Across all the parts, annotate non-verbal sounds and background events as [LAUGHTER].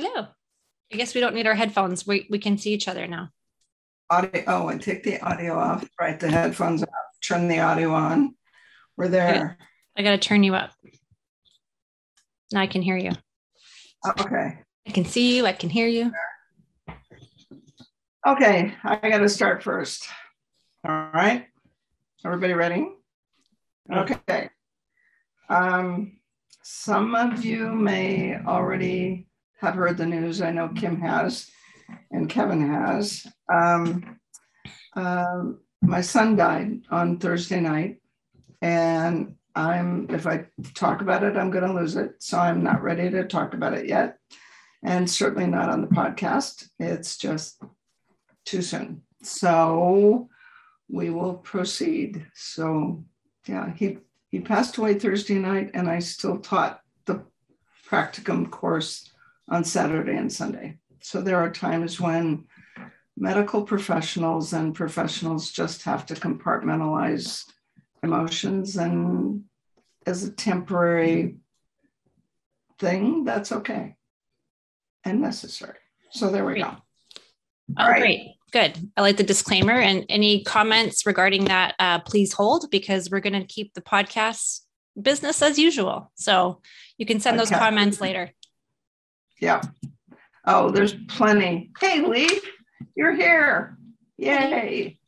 Hello. I guess we don't need our headphones. We, we can see each other now. Audio. Oh, and take the audio off. Right, the headphones off. Turn the audio on. We're there. I got to turn you up. Now I can hear you. Okay. I can see you. I can hear you. Okay, I got to start first. All right. Everybody ready? Okay. Um, some of you may already have heard the news. I know Kim has, and Kevin has. Um, uh, my son died on Thursday night, and I'm if I talk about it, I'm going to lose it. So I'm not ready to talk about it yet, and certainly not on the podcast. It's just too soon. So we will proceed. So yeah, he he passed away Thursday night, and I still taught the practicum course on Saturday and Sunday. So there are times when medical professionals and professionals just have to compartmentalize emotions and as a temporary thing, that's okay and necessary. So there we Great. go. Oh, All right. great. Good. I like the disclaimer. And any comments regarding that, uh, please hold because we're going to keep the podcast business as usual. So you can send those Okay. comments later. Yeah. Oh, there's plenty. Hey, Lee, you're here. Yay.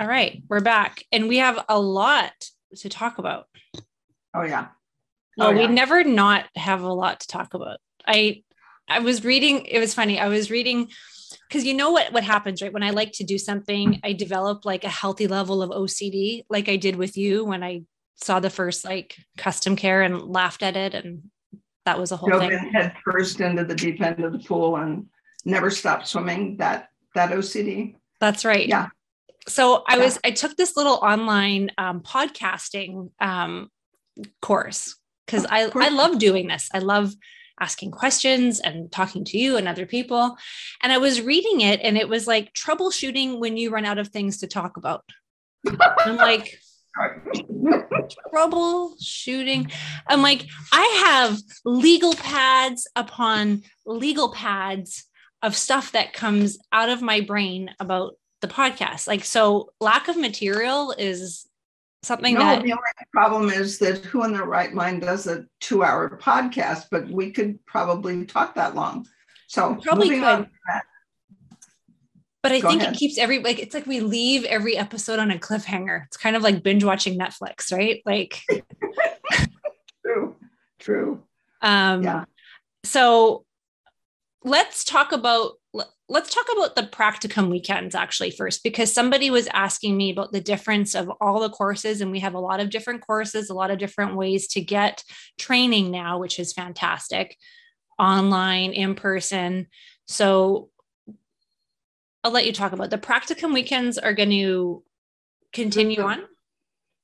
All right. We're back and we have a lot to talk about. Oh, yeah. Well, Oh, yeah. we never not have a lot to talk about. I I was reading, it was funny. I was reading because you know what what happens, right? When I like to do something, I develop like a healthy level of OCD, like I did with you when I saw the first like custom care and laughed at it. And that was a whole Dove thing. in head first into the deep end of the pool and never stopped swimming. That that OCD. That's right. Yeah. So I Yeah. was, I took this little online um, podcasting um, course because I. I love doing this. I love asking questions and talking to you and other people. And I was reading it and it was like troubleshooting when you run out of things to talk about. [LAUGHS] I'm like, troubleshooting. I'm like, I have legal pads upon legal pads of stuff that comes out of my brain about the podcast. Like, so lack of material is something no, that the only problem is that who in their right mind does a two-hour podcast, but we could probably talk that long. So Probably could. But I Go think ahead. it keeps every like it's like we leave every episode on a cliffhanger. It's kind of like binge watching Netflix, right? Like [LAUGHS] True. True. um Yeah. so let's talk about let's talk about the practicum weekends actually first because somebody was asking me about the difference of all the courses and we have a lot of different courses a lot of different ways to get training now which is fantastic online in person so i'll let you talk about the practicum weekends are going to continue on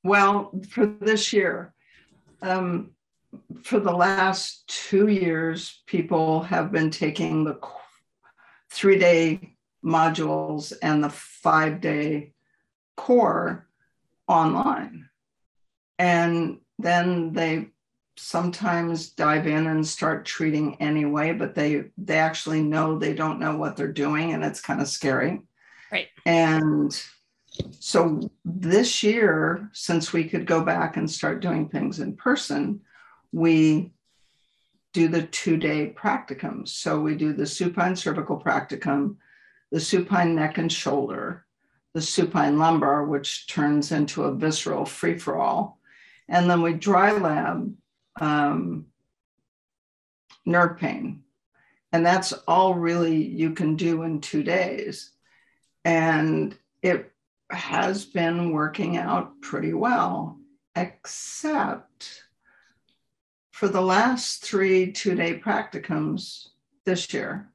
Well, for this year, um, for the last two years, people have been taking the three day modules and the five day core online. And then they sometimes dive in and start treating anyway, but they they actually know they don't know what they're doing and it's kind of scary. Right. And so this year, since we could go back and start doing things in person, we do the two day practicums. So we do the supine cervical practicum, the supine neck and shoulder, the supine lumbar, which turns into a visceral free for all. And then we dry lab um, nerve pain. And that's all really you can do in two days. And it has been working out pretty well, except for the last three two day practicums this year.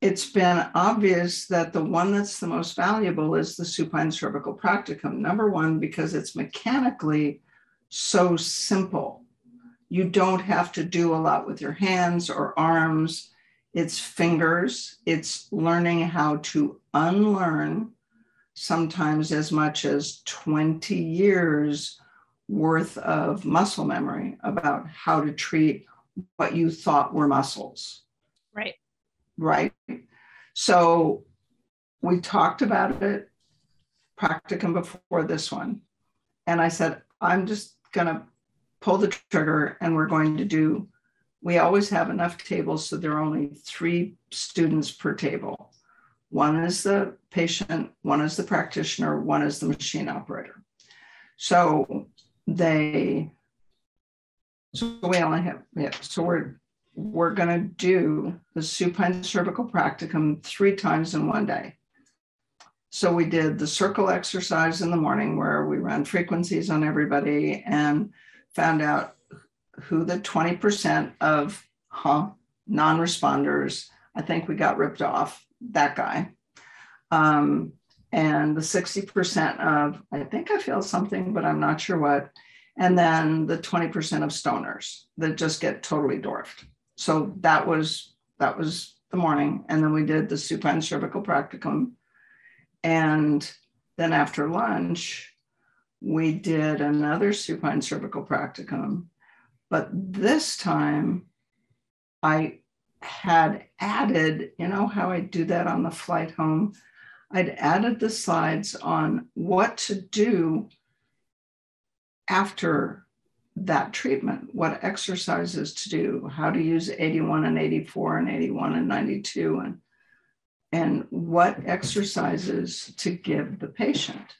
It's been obvious that the one that's the most valuable is the supine cervical practicum. Number one, because it's mechanically so simple. You don't have to do a lot with your hands or arms. It's fingers. It's learning how to unlearn sometimes as much as 20 years worth of muscle memory about how to treat what you thought were muscles. Right. Right. So we talked about it practicum before this one. And I said, I'm just going to pull the trigger and we're going to do, we always have enough tables so there are only three students per table. One is the patient, one is the practitioner, one is the machine operator. So they, so we only have, yeah, so we're, we're going to do the supine cervical practicum three times in one day. So we did the circle exercise in the morning where we ran frequencies on everybody and found out who the 20% of huh, non responders, I think we got ripped off, that guy. Um, and the 60% of, I think I feel something, but I'm not sure what. And then the 20% of stoners that just get totally dwarfed. So that was that was the morning. And then we did the supine cervical practicum and then after lunch, we did another supine cervical practicum. But this time, I had added, you know how I do that on the flight home? I'd added the slides on what to do after that treatment, what exercises to do, how to use 81 and 84 and 81 and 92, and and what exercises to give the patient.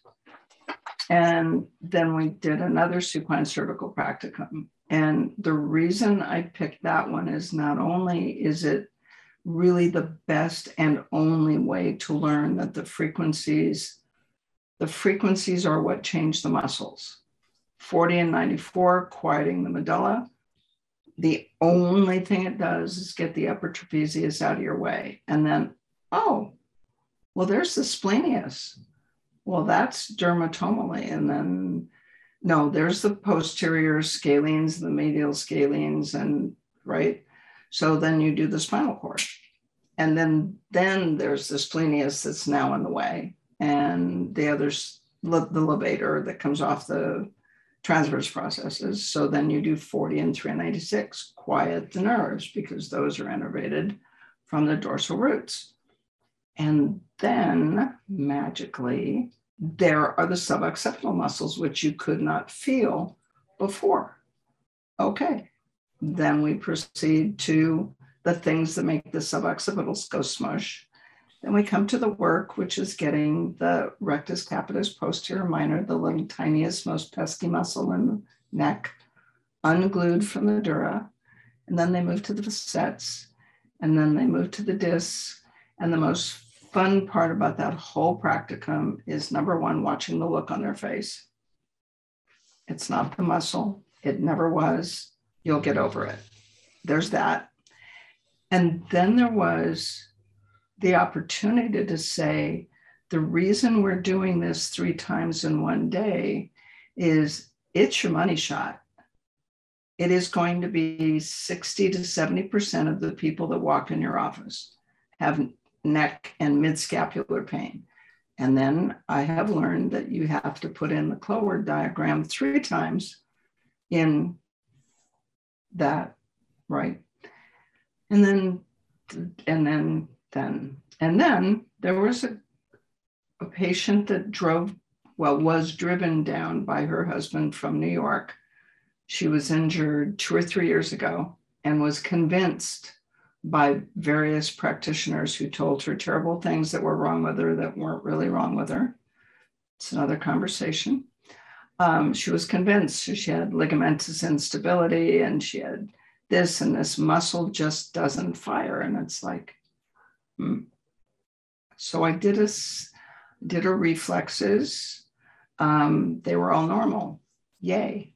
And then we did another supine cervical practicum. And the reason I picked that one is not only is it really the best and only way to learn that the frequencies, the frequencies are what change the muscles. 40 and 94, quieting the medulla. The only thing it does is get the upper trapezius out of your way. And then oh, well, there's the splenius. Well, that's dermatomally. And then, no, there's the posterior scalenes, the medial scalenes, and right. So then you do the spinal cord. And then, then there's the splenius that's now in the way. And the others, the levator that comes off the transverse processes. So then you do 40 and 396, quiet the nerves because those are innervated from the dorsal roots. And then magically, there are the suboccipital muscles, which you could not feel before. Okay. Then we proceed to the things that make the suboccipitals go smush. Then we come to the work, which is getting the rectus capitis posterior minor, the little tiniest, most pesky muscle in the neck, unglued from the dura. And then they move to the facets, and then they move to the discs, and the most fun part about that whole practicum is number one, watching the look on their face. It's not the muscle, it never was. You'll get over it. There's that. And then there was the opportunity to say, the reason we're doing this three times in one day is it's your money shot. It is going to be 60 to 70% of the people that walk in your office have neck and mid scapular pain. And then I have learned that you have to put in the Cloward diagram three times in that, right? And then, and then, then, and then there was a, a patient that drove, well, was driven down by her husband from New York. She was injured two or three years ago and was convinced by various practitioners who told her terrible things that were wrong with her that weren't really wrong with her. It's another conversation. Um, she was convinced she had ligamentous instability and she had this and this muscle just doesn't fire. And it's like, hmm. so I did a, did her reflexes. Um, they were all normal. Yay.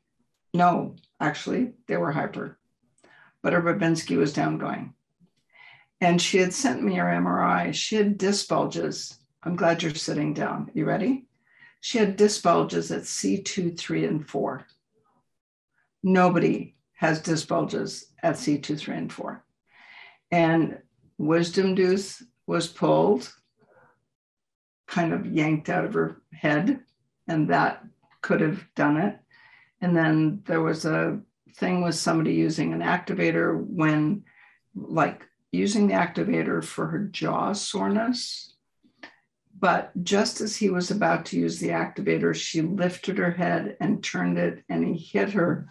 No, actually, they were hyper. But her Babinski was down going and she had sent me her MRI. She had disc bulges. I'm glad you're sitting down. You ready? She had disc bulges at C2, 3, and 4. Nobody has disc bulges at C2, 3, and 4. And wisdom tooth was pulled, kind of yanked out of her head, and that could have done it. And then there was a thing with somebody using an activator when, like, using the activator for her jaw soreness. But just as he was about to use the activator, she lifted her head and turned it, and he hit her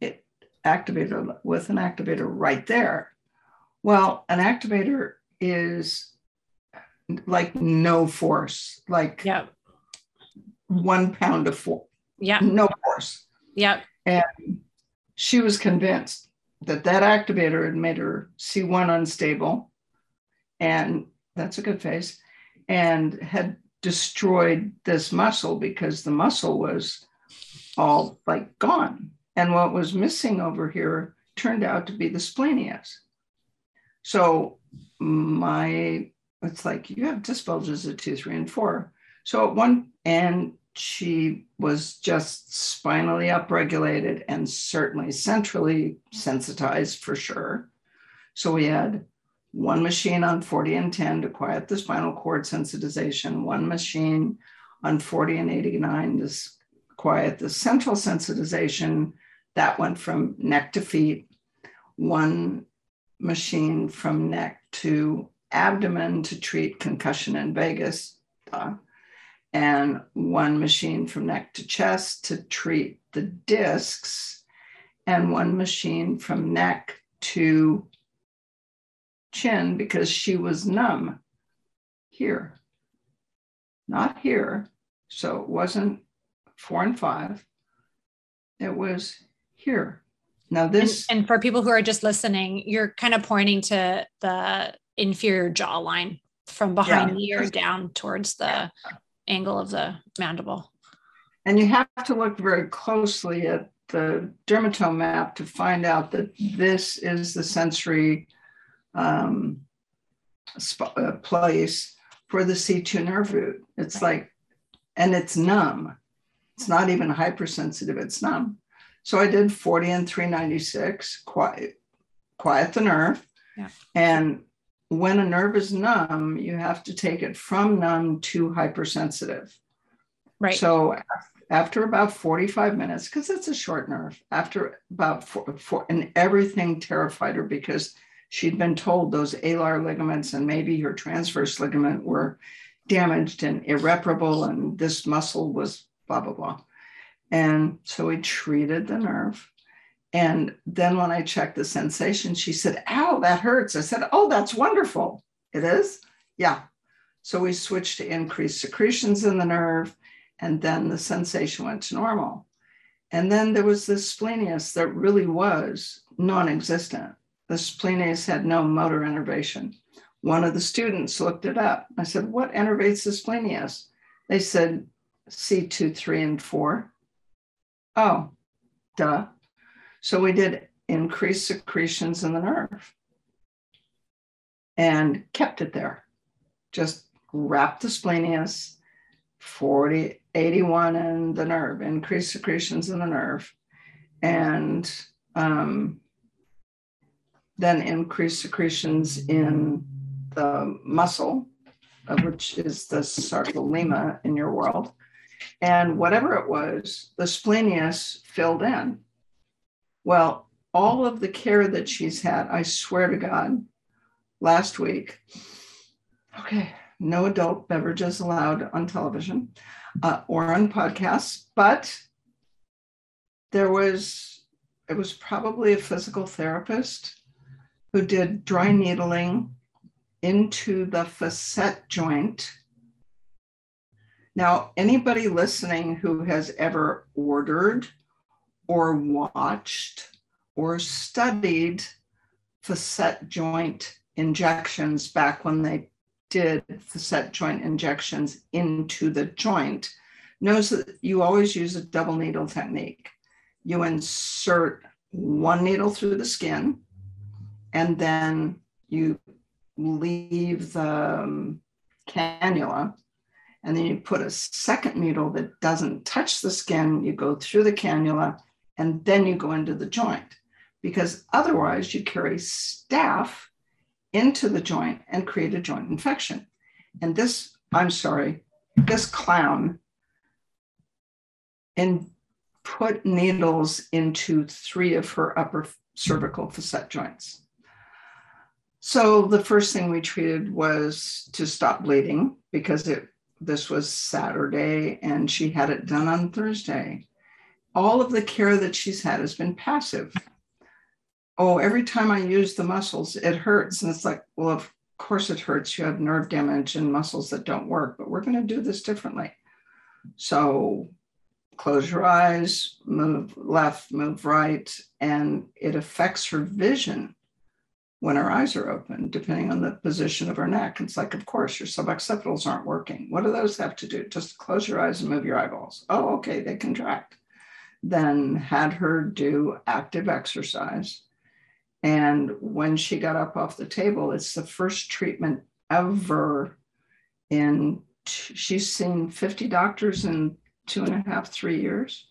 it, activator with an activator right there. Well, an activator is like no force, like yeah. one pound of force. Yeah. No force. Yeah. And she was convinced that that activator had made her C1 unstable. And that's a good face. And had destroyed this muscle because the muscle was all like gone. And what was missing over here turned out to be the splenius. So my, it's like you have disc bulges at two, three, and four. So at one, and she was just spinally upregulated and certainly centrally sensitized for sure. So we had one machine on 40 and 10 to quiet the spinal cord sensitization, one machine on 40 and 89 to quiet the central sensitization. That went from neck to feet, one machine from neck to abdomen to treat concussion and vagus. Uh, and one machine from neck to chest to treat the discs, and one machine from neck to chin because she was numb here, not here. So it wasn't four and five, it was here. Now, this. And, and for people who are just listening, you're kind of pointing to the inferior jawline from behind yeah. the ear down towards the angle of the mandible. And you have to look very closely at the dermatome map to find out that this is the sensory um, sp- uh, place for the C2 nerve root. It's like, and it's numb. It's not even hypersensitive, it's numb. So I did 40 and 396, quiet, quiet the nerve. Yeah. And when a nerve is numb, you have to take it from numb to hypersensitive. Right. So after about 45 minutes, because it's a short nerve, after about four, four, and everything terrified her because she'd been told those alar ligaments and maybe her transverse ligament were damaged and irreparable, and this muscle was blah, blah, blah. And so we treated the nerve. And then when I checked the sensation, she said, Ow, that hurts. I said, Oh, that's wonderful. It is? Yeah. So we switched to increased secretions in the nerve, and then the sensation went to normal. And then there was this splenius that really was non existent. The splenius had no motor innervation. One of the students looked it up. I said, What innervates the splenius? They said C2, 3, and 4. Oh, duh. So we did increased secretions in the nerve and kept it there. Just wrapped the splenius, 40, 81 in the nerve, increased secretions in the nerve, and um, then increased secretions in the muscle, which is the sarcolemma in your world. And whatever it was, the splenius filled in. Well, all of the care that she's had, I swear to God, last week, okay, no adult beverages allowed on television uh, or on podcasts, but there was, it was probably a physical therapist who did dry needling into the facet joint. Now, anybody listening who has ever ordered or watched or studied facet joint injections back when they did facet joint injections into the joint knows that you always use a double needle technique. You insert one needle through the skin and then you leave the um, cannula and then you put a second needle that doesn't touch the skin. You go through the cannula and then you go into the joint because otherwise you carry staph into the joint and create a joint infection. And this, I'm sorry, this clown and put needles into three of her upper cervical facet joints. So the first thing we treated was to stop bleeding because it this was Saturday and she had it done on Thursday. All of the care that she's had has been passive. Oh, every time I use the muscles, it hurts. And it's like, well, of course it hurts. You have nerve damage and muscles that don't work, but we're going to do this differently. So close your eyes, move left, move right, and it affects her vision when her eyes are open, depending on the position of her neck. It's like, of course, your suboccipitals aren't working. What do those have to do? Just close your eyes and move your eyeballs. Oh, okay, they contract. Then had her do active exercise. And when she got up off the table, it's the first treatment ever in, she's seen 50 doctors in two and a half, three years.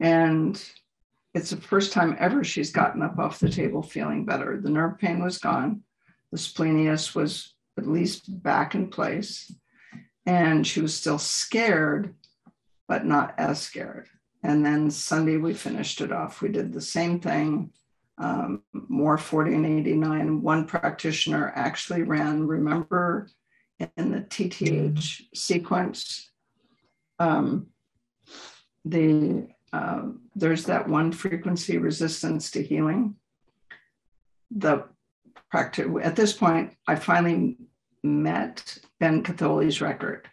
And it's the first time ever she's gotten up off the table feeling better. The nerve pain was gone. The splenius was at least back in place. And she was still scared, but not as scared. And then Sunday, we finished it off. We did the same thing, um, more 40 and 89. One practitioner actually ran, remember in the TTH sequence, um, the uh, there's that one frequency resistance to healing. The practice at this point, I finally met Ben Catholi's record.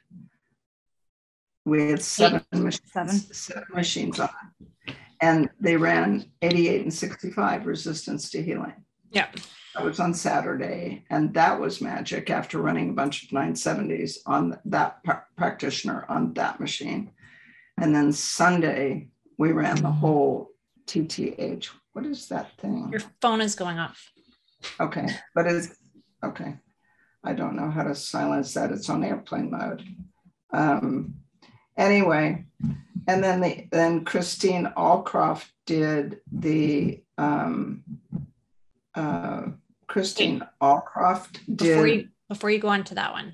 We had seven, machines, seven. seven machines on, and they ran 88 and 65 resistance to healing. Yeah. That was on Saturday, and that was magic after running a bunch of 970s on that practitioner on that machine. And then Sunday, we ran the whole TTH. What is that thing? Your phone is going off. Okay, but it's okay. I don't know how to silence that. It's on airplane mode. Um, anyway, and then the then Christine Allcroft did the um, uh, Christine Allcroft did before you, before you go on to that one.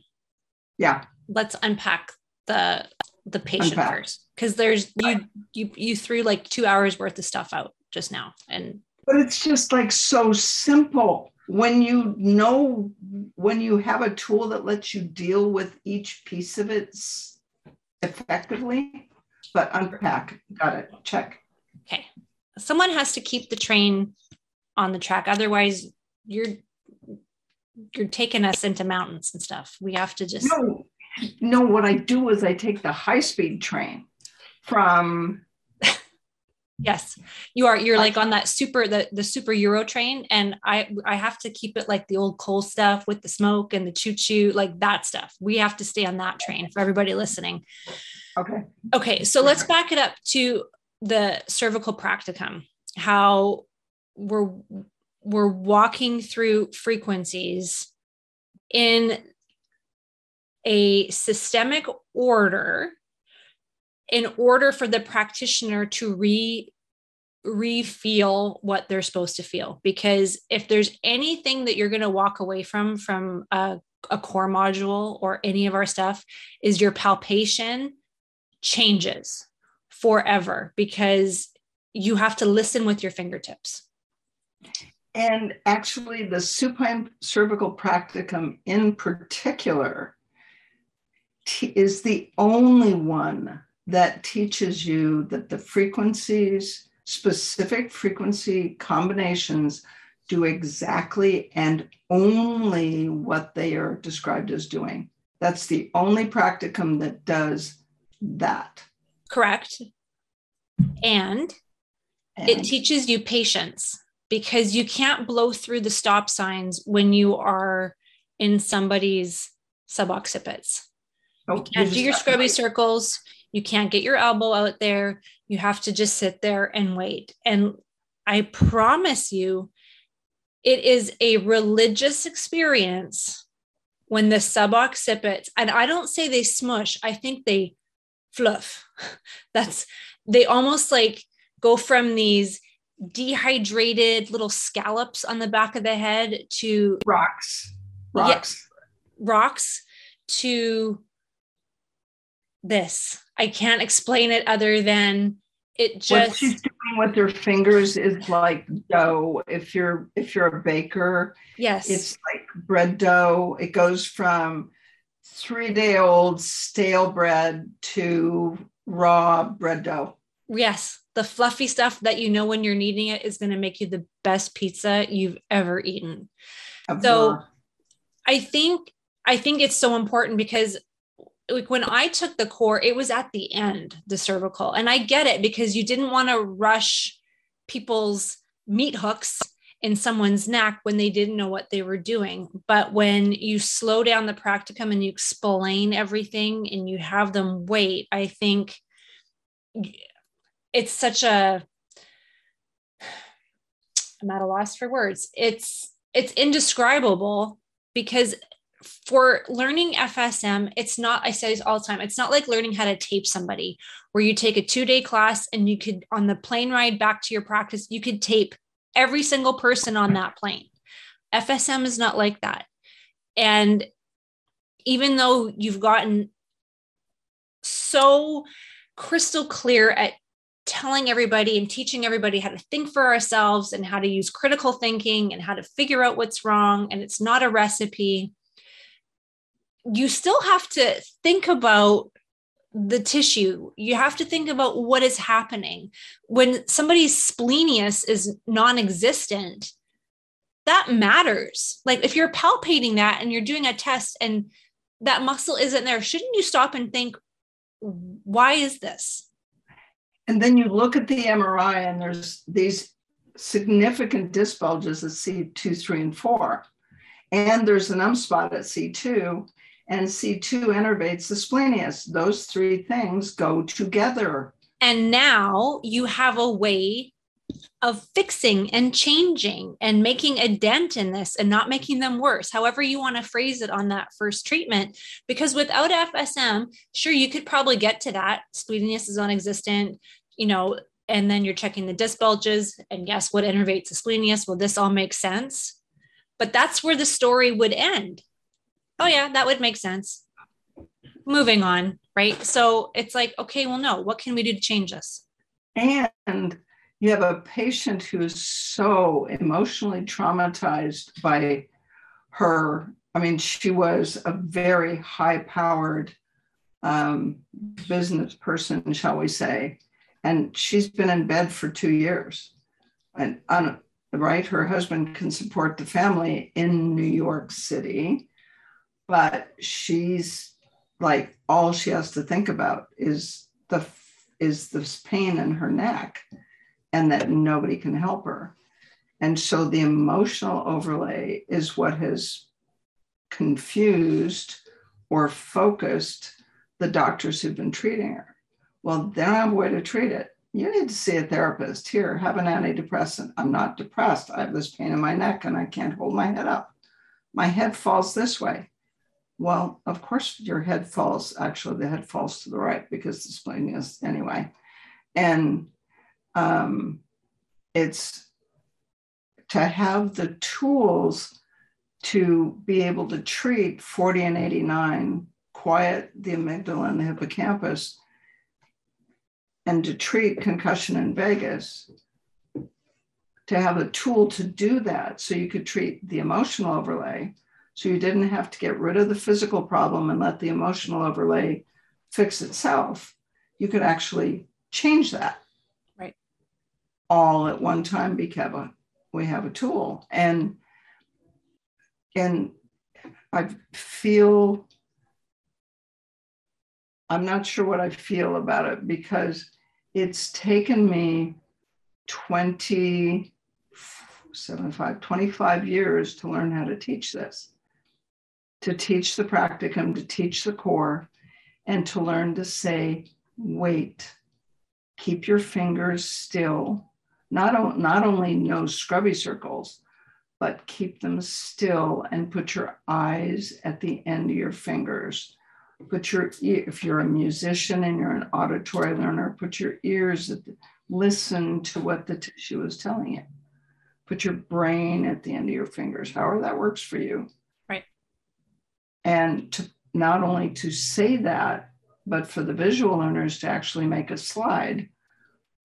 Yeah, let's unpack the the patient unpack. first because there's you you you threw like two hours worth of stuff out just now and but it's just like so simple when you know when you have a tool that lets you deal with each piece of it effectively but unpack. Got it. Check. Okay. Someone has to keep the train on the track otherwise you're you're taking us into mountains and stuff. We have to just no no what i do is i take the high speed train from yes. You are you're like on that super the the super euro train and i i have to keep it like the old coal stuff with the smoke and the choo choo like that stuff. We have to stay on that train for everybody listening. Okay. Okay so let's back it up to the cervical practicum how we're we're walking through frequencies in a systemic order in order for the practitioner to re re-feel what they're supposed to feel. Because if there's anything that you're going to walk away from from a, a core module or any of our stuff is your palpation changes forever because you have to listen with your fingertips. And actually the supine cervical practicum in particular is the only one that teaches you that the frequencies, specific frequency combinations, do exactly and only what they are described as doing. That's the only practicum that does that. Correct. And, and it teaches you patience because you can't blow through the stop signs when you are in somebody's suboccipits. Oh, you can't do your scrubby circles. You can't get your elbow out there. You have to just sit there and wait. And I promise you, it is a religious experience when the suboccipits, and I don't say they smush, I think they fluff. [LAUGHS] That's, they almost like go from these dehydrated little scallops on the back of the head to rocks, rocks, yeah, rocks to this. I can't explain it other than it just what she's doing with her fingers is like dough. If you're if you're a baker, yes, it's like bread dough. It goes from three day old stale bread to raw bread dough. Yes, the fluffy stuff that you know when you're kneading it is going to make you the best pizza you've ever eaten. So I think I think it's so important because like when I took the core, it was at the end, the cervical. And I get it because you didn't want to rush people's meat hooks in someone's neck when they didn't know what they were doing. But when you slow down the practicum and you explain everything and you have them wait, I think it's such a I'm at a loss for words. It's it's indescribable because for learning FSM, it's not, I say this all the time, it's not like learning how to tape somebody where you take a two day class and you could, on the plane ride back to your practice, you could tape every single person on that plane. FSM is not like that. And even though you've gotten so crystal clear at telling everybody and teaching everybody how to think for ourselves and how to use critical thinking and how to figure out what's wrong, and it's not a recipe you still have to think about the tissue. You have to think about what is happening. When somebody's splenius is non existent, that matters. Like if you're palpating that and you're doing a test and that muscle isn't there, shouldn't you stop and think, why is this? And then you look at the MRI and there's these significant disc bulges at C2, 3, and 4. And there's an M spot at C2 and C2 innervates the splenius. Those three things go together. And now you have a way of fixing and changing and making a dent in this and not making them worse, however you want to phrase it on that first treatment. Because without FSM, sure, you could probably get to that. Splenius is non-existent, you know, and then you're checking the disc bulges. And guess what innervates the splenius? Well, this all makes sense. But that's where the story would end oh yeah that would make sense. Moving on right? So it's like okay well no what can we do to change this? And you have a patient who is so emotionally traumatized by her i mean she was a very high powered um, business person shall we say and she's been in bed for two years. And on, right her husband can support the family in new york city but she's like all she has to think about is the is this pain in her neck and that nobody can help her. And so the emotional overlay is what has confused or focused the doctors who've been treating her. Well they don't have a way to treat it. You need to see a therapist. Here have an antidepressant. I'm not depressed. I have this pain in my neck and i can't hold my head up. My head falls this way well, of course, your head falls. Actually, the head falls to the right because the splenius anyway. And um, it's to have the tools to be able to treat 40 and 89, quiet the amygdala and the hippocampus, and to treat concussion in vagus, to have a tool to do that so you could treat the emotional overlay so you didn't have to get rid of the physical problem and let the emotional overlay fix itself. You could actually change that. Right. All at one time because we have a tool. And and I feel I'm not sure what I feel about it because it's taken me 20 75 25 years to learn how to teach this to teach the practicum, to teach the core, and to learn to say, wait, keep your fingers still. Not, not only no scrubby circles, but keep them still and put your eyes at the end of your fingers. Put your, if you're a musician and you're an auditory learner, put your ears at the, listen to what the tissue is telling you. Put your brain at the end of your fingers, however that works for you and to not only to say that, but for the visual learners to actually make a slide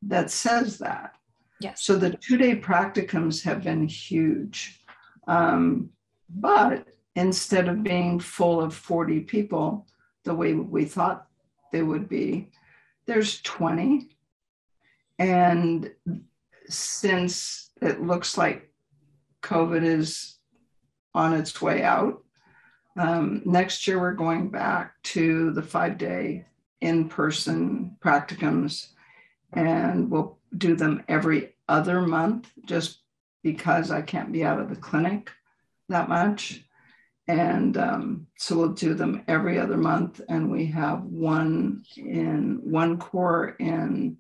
that says that. Yes. So the two day practicums have been huge. Um, but instead of being full of 40 people, the way we thought they would be, there's 20. And since it looks like COVID is on its way out, um, next year we're going back to the five day in person practicums and we'll do them every other month just because I can't be out of the clinic that much. And um, so we'll do them every other month. And we have one in one core in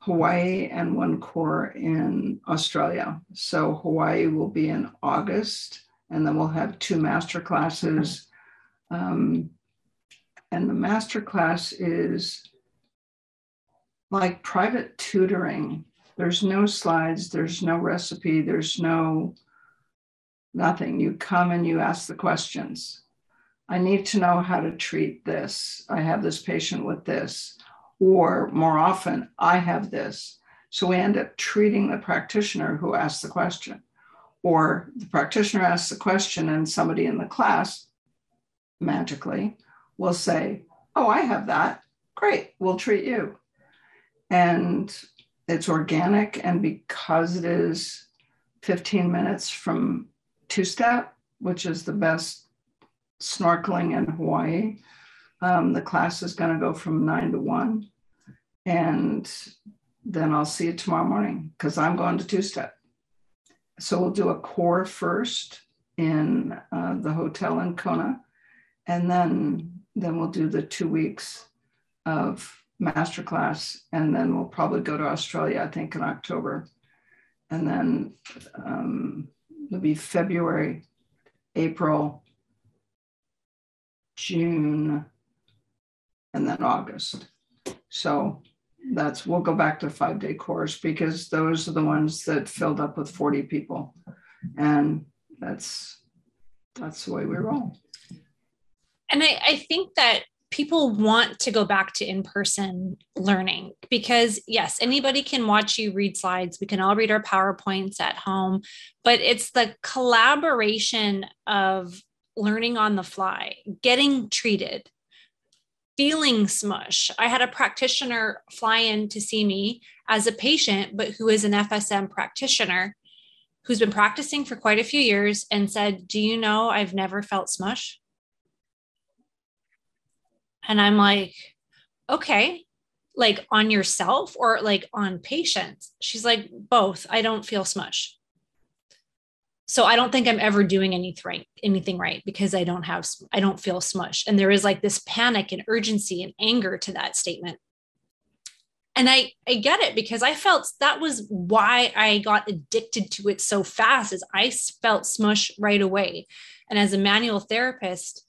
Hawaii and one core in Australia. So Hawaii will be in August, and then we'll have two master classes. Um, and the master class is like private tutoring. There's no slides, there's no recipe, there's no nothing. You come and you ask the questions. I need to know how to treat this. I have this patient with this. Or more often, I have this. So we end up treating the practitioner who asked the question. Or the practitioner asks the question, and somebody in the class magically will say, Oh, I have that. Great, we'll treat you. And it's organic. And because it is 15 minutes from two step, which is the best snorkeling in Hawaii. Um, the class is going to go from nine to one. And then I'll see you tomorrow morning because I'm going to two step. So we'll do a core first in uh, the hotel in Kona. And then, then we'll do the two weeks of masterclass. And then we'll probably go to Australia, I think, in October. And then um, it'll be February, April, June, and then August. So that's we'll go back to five day course because those are the ones that filled up with 40 people. And that's that's the way we roll. And I, I think that people want to go back to in-person learning because yes anybody can watch you read slides we can all read our powerpoints at home but it's the collaboration of learning on the fly getting treated feeling smush i had a practitioner fly in to see me as a patient but who is an fsm practitioner who's been practicing for quite a few years and said do you know i've never felt smush and I'm like, okay, like on yourself or like on patients? She's like, both. I don't feel smush. So I don't think I'm ever doing anything right, anything right because I don't have, I don't feel smush. And there is like this panic and urgency and anger to that statement. And I, I get it because I felt that was why I got addicted to it so fast is I felt smush right away. And as a manual therapist,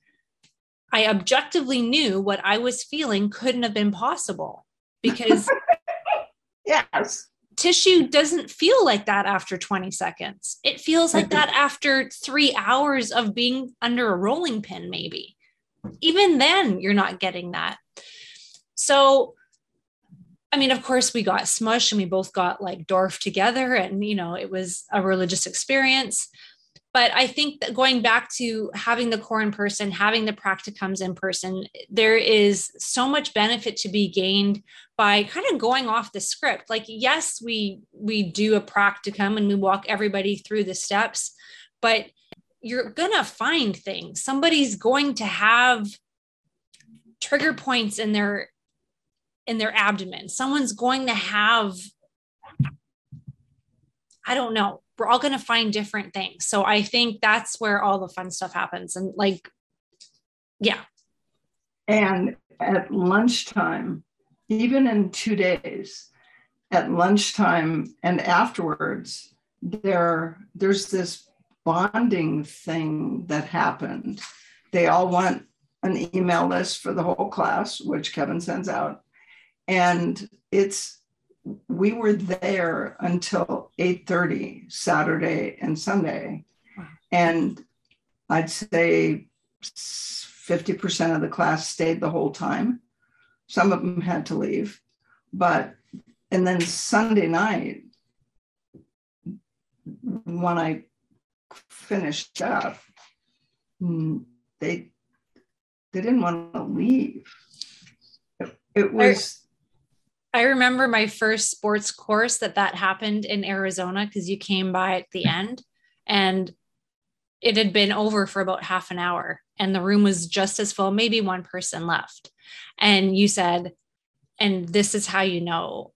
I objectively knew what I was feeling couldn't have been possible because [LAUGHS] yes tissue doesn't feel like that after 20 seconds. It feels like that after 3 hours of being under a rolling pin maybe. Even then you're not getting that. So I mean, of course, we got smush and we both got like Dorf together, and you know, it was a religious experience but I think that going back to having the core in person, having the practicums in person, there is so much benefit to be gained by kind of going off the script. Like, yes, we we do a practicum and we walk everybody through the steps, but you're gonna find things. Somebody's going to have trigger points in their in their abdomen. Someone's going to have I don't know we're all going to find different things. So I think that's where all the fun stuff happens. And like, yeah. And at lunchtime, even in two days, at lunchtime and afterwards, there there's this bonding thing that happened. They all want an email list for the whole class, which Kevin sends out. And it's we were there until 8.30 saturday and sunday and i'd say 50% of the class stayed the whole time some of them had to leave but and then Sunday night, when I finished up, mm, they they didn't want to leave. It, it was. I remember my first sports course that that happened in Arizona because you came by at the end, and it had been over for about half an hour, and the room was just as full, maybe one person left, and you said, "And this is how you know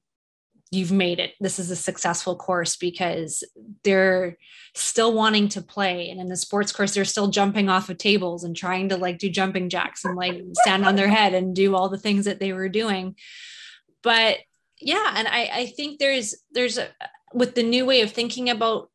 you've made it. This is a successful course because they're still wanting to play. And in the sports course, they're still jumping off of tables and trying to like do jumping jacks and like stand on their head and do all the things that they were doing. But yeah, and I, I think there's there's a with the new way of thinking about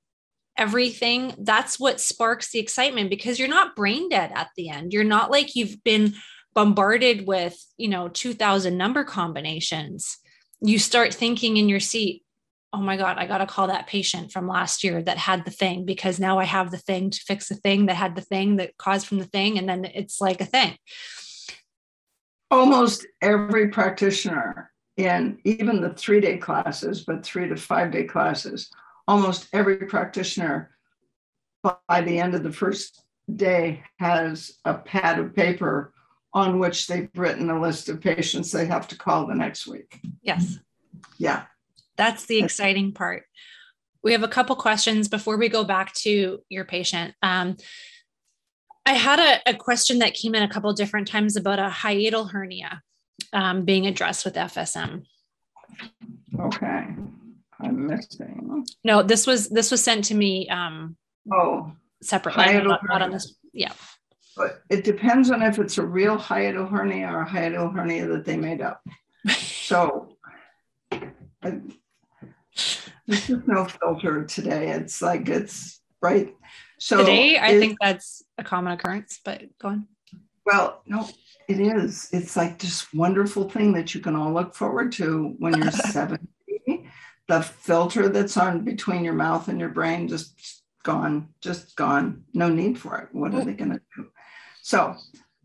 everything, that's what sparks the excitement because you're not brain dead at the end. You're not like you've been bombarded with, you know, 2000 number combinations you start thinking in your seat, oh my God, I got to call that patient from last year that had the thing because now I have the thing to fix the thing that had the thing that caused from the thing. And then it's like a thing. Almost every practitioner in even the three day classes, but three to five day classes, almost every practitioner by the end of the first day has a pad of paper on which they've written a list of patients they have to call the next week. Yes. Yeah. That's the exciting part. We have a couple questions before we go back to your patient. Um, I had a, a, question that came in a couple different times about a hiatal hernia um, being addressed with FSM. Okay, I'm missing. No, this was this was sent to me. Um, oh, separately, not, not on this. Yeah. But it depends on if it's a real hiatal hernia or a hiatal hernia that they made up. [LAUGHS] So I, there's just no filter today. It's like it's right. So today, I think that's a common occurrence. But go on. Well, no, it is. It's like this wonderful thing that you can all look forward to when you're [LAUGHS] 70. The filter that's on between your mouth and your brain just gone, just gone. No need for it. What are they going to do? So,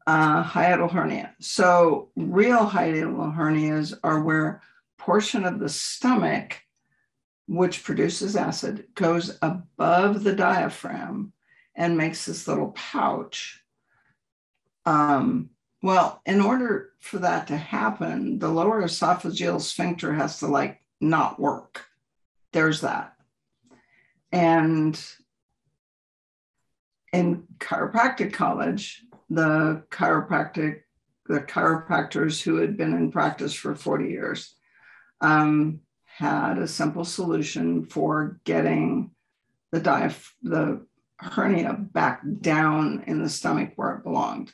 uh, hiatal hernia. So, real hiatal hernias are where portion of the stomach, which produces acid, goes above the diaphragm and makes this little pouch. Um, well, in order for that to happen, the lower esophageal sphincter has to like not work. There's that. And in chiropractic college, the chiropractic the chiropractors who had been in practice for 40 years um, had a simple solution for getting the diaph- the hernia back down in the stomach where it belonged.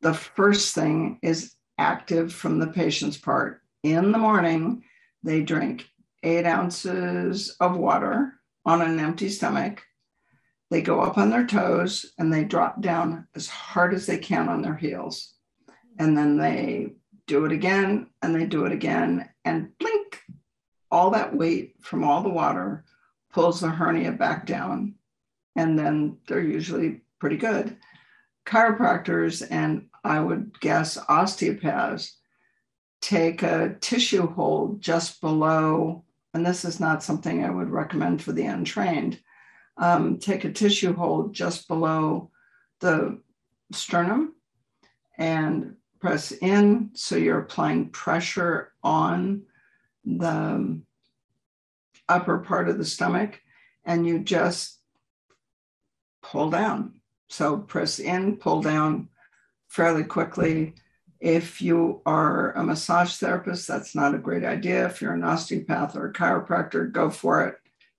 The first thing is active from the patient's part. In the morning, they drink eight ounces of water on an empty stomach they go up on their toes and they drop down as hard as they can on their heels. And then they do it again and they do it again and blink, all that weight from all the water pulls the hernia back down. And then they're usually pretty good. Chiropractors and I would guess osteopaths take a tissue hold just below, and this is not something I would recommend for the untrained um, take a tissue hold just below the sternum and press in. So you're applying pressure on the upper part of the stomach and you just pull down. So press in, pull down fairly quickly. If you are a massage therapist, that's not a great idea. If you're an osteopath or a chiropractor, go for it.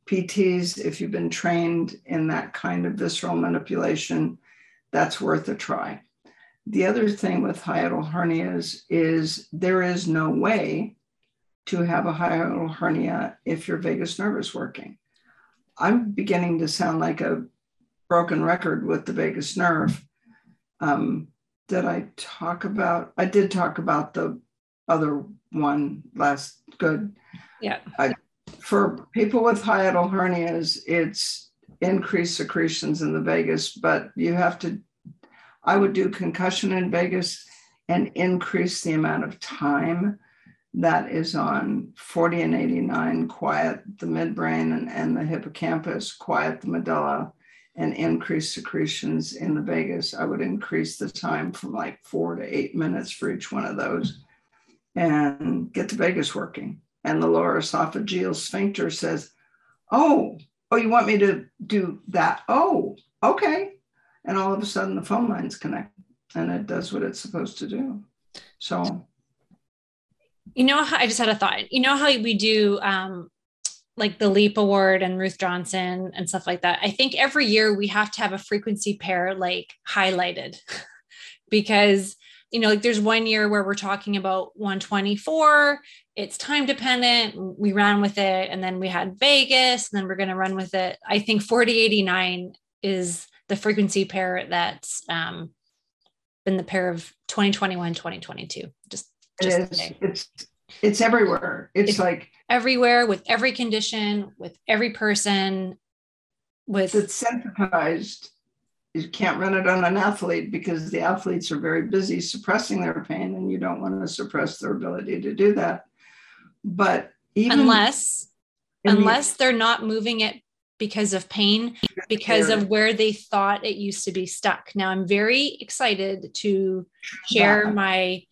PTs, if you've been trained in that kind of visceral manipulation, that's worth a try. The other thing with hiatal hernias is there is no way to have a hiatal hernia if your vagus nerve is working. I'm beginning to sound like a broken record with the vagus nerve. Um, did I talk about? I did talk about the other one last. Good. Yeah. I for people with hiatal hernias, it's increased secretions in the vagus, but you have to, I would do concussion in vagus and increase the amount of time that is on 40 and 89, quiet the midbrain and, and the hippocampus, quiet the medulla, and increase secretions in the vagus. I would increase the time from like four to eight minutes for each one of those and get the vagus working. And the lower esophageal sphincter says, Oh, oh, you want me to do that? Oh, okay. And all of a sudden the phone lines connect and it does what it's supposed to do. So, you know, I just had a thought. You know how we do um, like the Leap Award and Ruth Johnson and stuff like that. I think every year we have to have a frequency pair like highlighted [LAUGHS] because you know, like there's one year where we're talking about 124, it's time dependent. We ran with it and then we had vagus and then we're going to run with it. I think 4089 is the frequency pair that's um, been the pair of 2021, 2022. Just, just it is. It's, it's everywhere. It's, it's like everywhere with every condition, with every person, with it's sensitized. You can't run it on an athlete because the athletes are very busy suppressing their pain and you don't want to suppress their ability to do that. But even unless unless the, they're not moving it because of pain because of where they thought it used to be stuck. Now i'm very excited to share my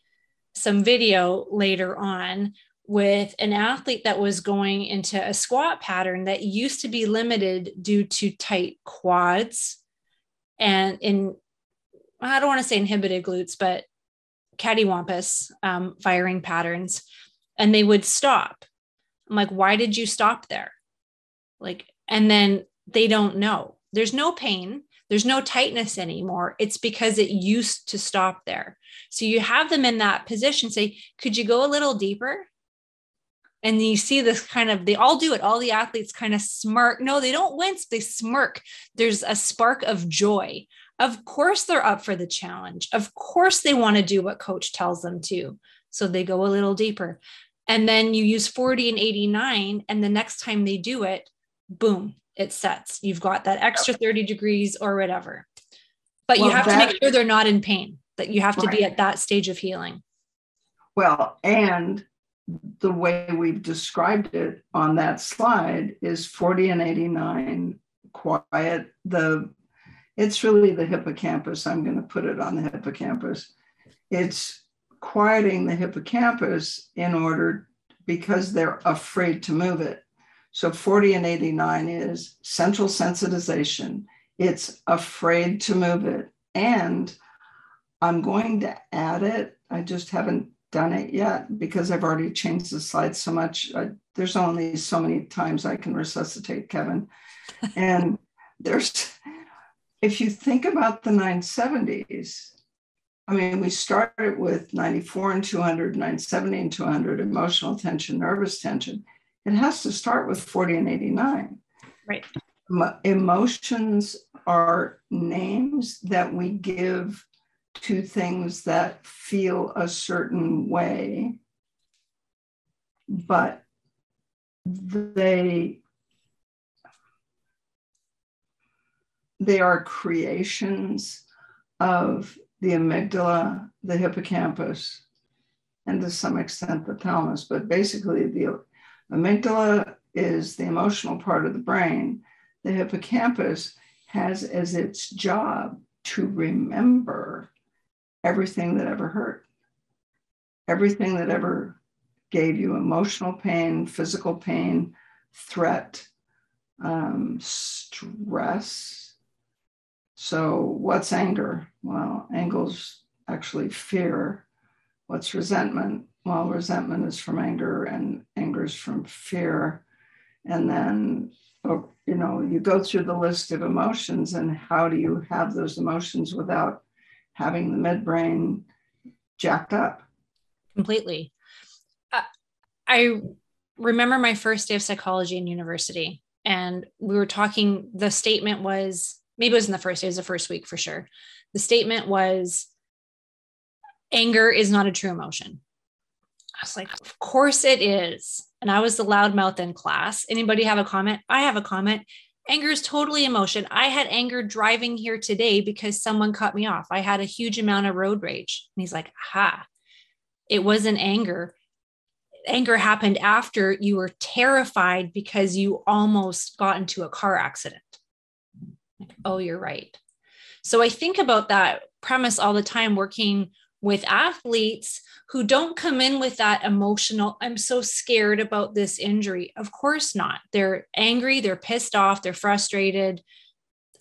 some video later on with an athlete that was going into a squat pattern that used to be limited due to tight quads and in I don't want to say inhibited glutes, but cattywampus um, firing patterns, and they would stop. I'm like, why did you stop there? Like, and then they don't know. There's no pain. There's no tightness anymore. It's because it used to stop there. So you have them in that position. Say, could you go a little deeper? and you see this kind of they all do it. All the athletes kind of smirk. No they don't wince. They smirk. There's a spark of joy. Of course they're up for the challenge. Of course they want to do what coach tells them to. So they go a little deeper. And then you use 40 and 89 and the next time they do it boom it sets. You've got that extra 30 degrees or whatever. But well, you have that, to make sure they're not in pain that you have to right. be at that stage of healing. Well and the way we've described it on that slide is 40 and 89 quiet the it's really the hippocampus. I'm going to put it on the hippocampus. It's quieting the hippocampus in order because they're afraid to move it so 40 and 89 is central sensitization it's afraid to move it and i'm going to add it i just haven't done it yet because I've already changed the slides so much. I, there's only so many times I can resuscitate Kevin. [LAUGHS] and there's, if you think about the 970s, I mean, we started with 94 and 200, 970 and 200, emotional tension, nervous tension. It has to start with 40 and 89. Right. Emotions are names that we give to things that feel a certain way, but they they are creations of the amygdala, the hippocampus, and to some extent the thalamus. But basically, the amygdala is the emotional part of the brain. The hippocampus has as its job to remember everything that ever hurt, everything that ever gave you emotional pain, physical pain, threat, um, stress. So, what's anger? Well, anger's actually fear. What's resentment? Well, resentment is from anger, and anger is from fear. And then, oh, you know, you go through the list of emotions, and how do you have those emotions without having the midbrain jacked up. Completely. Uh, I remember my first day of psychology in university, and we were talking. The statement was maybe it was in the first day, it was the first week for sure. The statement was anger is not a true emotion. I was like, of course it is. And I was the loudmouth in class. Anybody have a comment? I have a comment. Anger is totally emotion. I had anger driving here today because someone cut me off. I had a huge amount of road rage. And he's like, ha, it wasn't anger. anger happened after you were terrified because you almost got into a car accident. Like, oh, you're right. So I think about that premise all the time working with athletes who don't come in with that emotional, I'm so scared about this injury. Of course not. They're angry, they're pissed off, they're frustrated,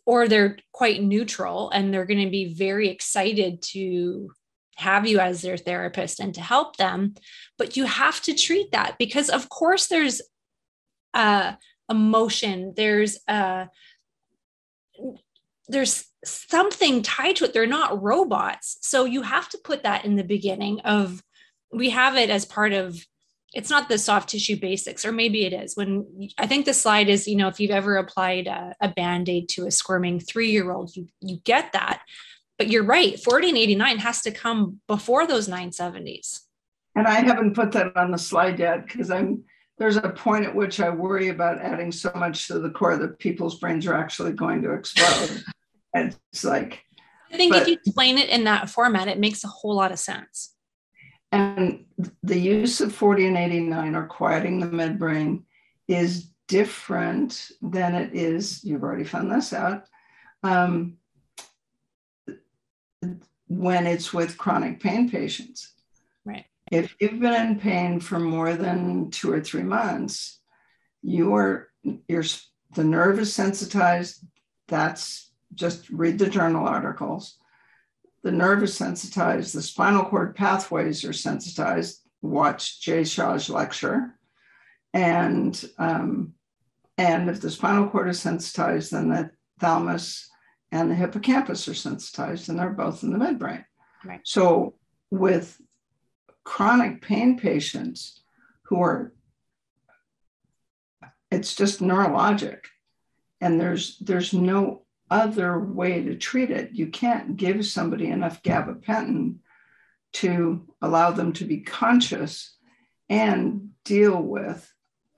or they're quite neutral and they're going to be very excited to have you as their therapist and to help them but you have to treat that because of course there's uh emotion there's uh there's something tied to it. They're not robots. So you have to put that in the beginning of we have it as part of it's not the soft tissue basics or maybe it is. When i think the slide is you know if you've ever applied a, a band-aid to a squirming three-year-old you you get that. But you're right 40 and 89 has to come before those 970s and i haven't put that on the slide yet because i'm there's a point at which i worry about adding so much to the core that people's brains are actually going to explode [LAUGHS] and it's like i think but, if you explain it in that format it makes a whole lot of sense and the use of 40 and 89 or quieting the midbrain is different than it is you've already found this out um, when it's with chronic pain patients. Right. If you've been in pain for more than two or three months, you your your the nerve is sensitized. That's just read the journal articles. The nerve is sensitized. The spinal cord pathways are sensitized. Watch Jay Shah's lecture, and um, and if the spinal cord is sensitized, then the thalamus and the hippocampus are sensitized, and they're both in the midbrain. Right. So, with chronic pain patients who are, it's just neurologic, and there's there's no other way to treat it. You can't give somebody enough gabapentin to allow them to be conscious and deal with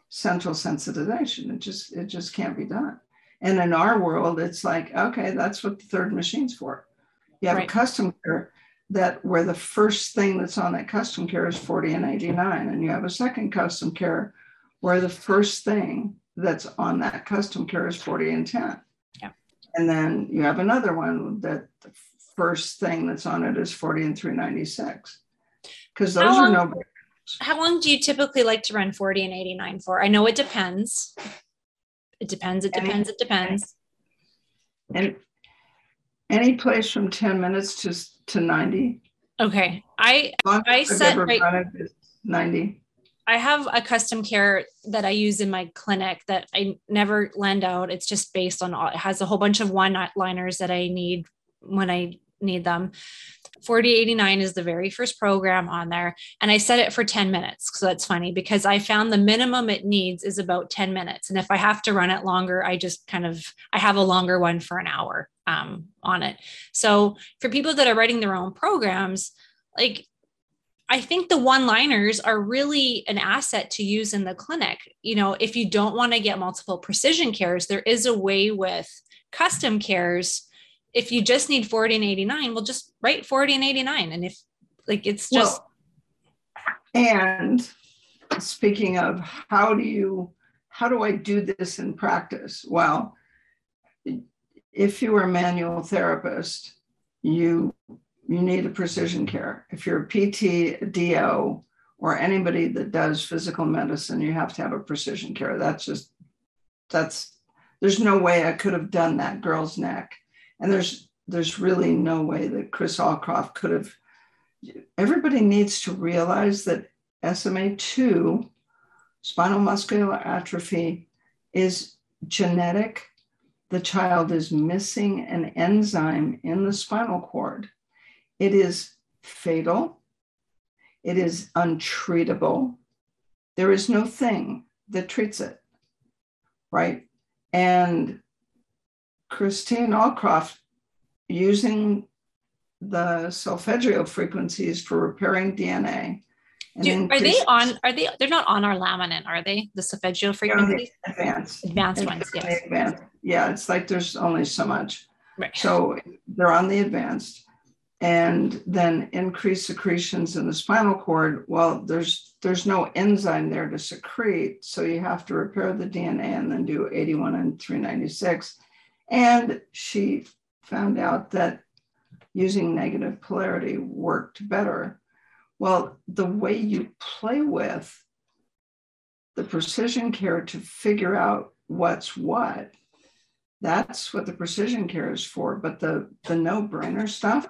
central sensitization. It just it just can't be done. And in our world, it's like, okay, that's what the third machine's for. You have right. a custom care that where the first thing that's on that custom care is 40 and 89. And you have a second custom care where the first thing that's on that custom care is 40 and 10. And then you have another one that the first thing that's on it is 40 and 396. Because those long, are no. How long do you typically like to run 40 and 89 for? I know it depends. It depends. It depends. It depends. And any place from 10 minutes to, to 90. Okay. I I set right 90. I have a custom care that I use in my clinic that I never lend out. It's just based on all, it has a whole bunch of one liners that I need when I need them. 4089 is the very first program on there. And I set it for 10 minutes. So that's funny because I found the minimum it needs is about 10 minutes. And if I have to run it longer, I just kind of, I have a longer one for an hour um, on it. So for people that are writing their own programs, like I think the one liners are really an asset to use in the clinic. You know, if you don't want to get multiple precision cares, there is a way with custom cares if you just need 40 and 89, well, just write 40 and 89. And if like it's just. Well, and speaking of how do you, how do I do this in practice? Well, if you are a manual therapist, you you need a precision care. If you're a PT, DO, or anybody that does physical medicine, you have to have a precision care. That's just that's there's no way I could have done that girl's neck and there's there's really no way that Chris Allcroft could have. Everybody needs to realize that SMA2, spinal muscular atrophy, is genetic. The child is missing an enzyme in the spinal cord. It is fatal. It is untreatable. There is no thing that treats it, right? And Christine Allcroft using the solfeggio frequencies for repairing DNA. Do, are they on? Are they? They're not on our laminin, are they? The solfeggio frequencies. The advanced. Advanced ones. Yes. Advanced. Yeah, it's like there's only so much. Right. So they're on the advanced, and then increased secretions in the spinal cord. Well, there's there's no enzyme there to secrete. So you have to repair the DNA and then do 81 and 396. And she found out that using negative polarity worked better. Well, the way you play with the precision care to figure out what's what, that's what the precision care is for. But the, the no brainer stuff,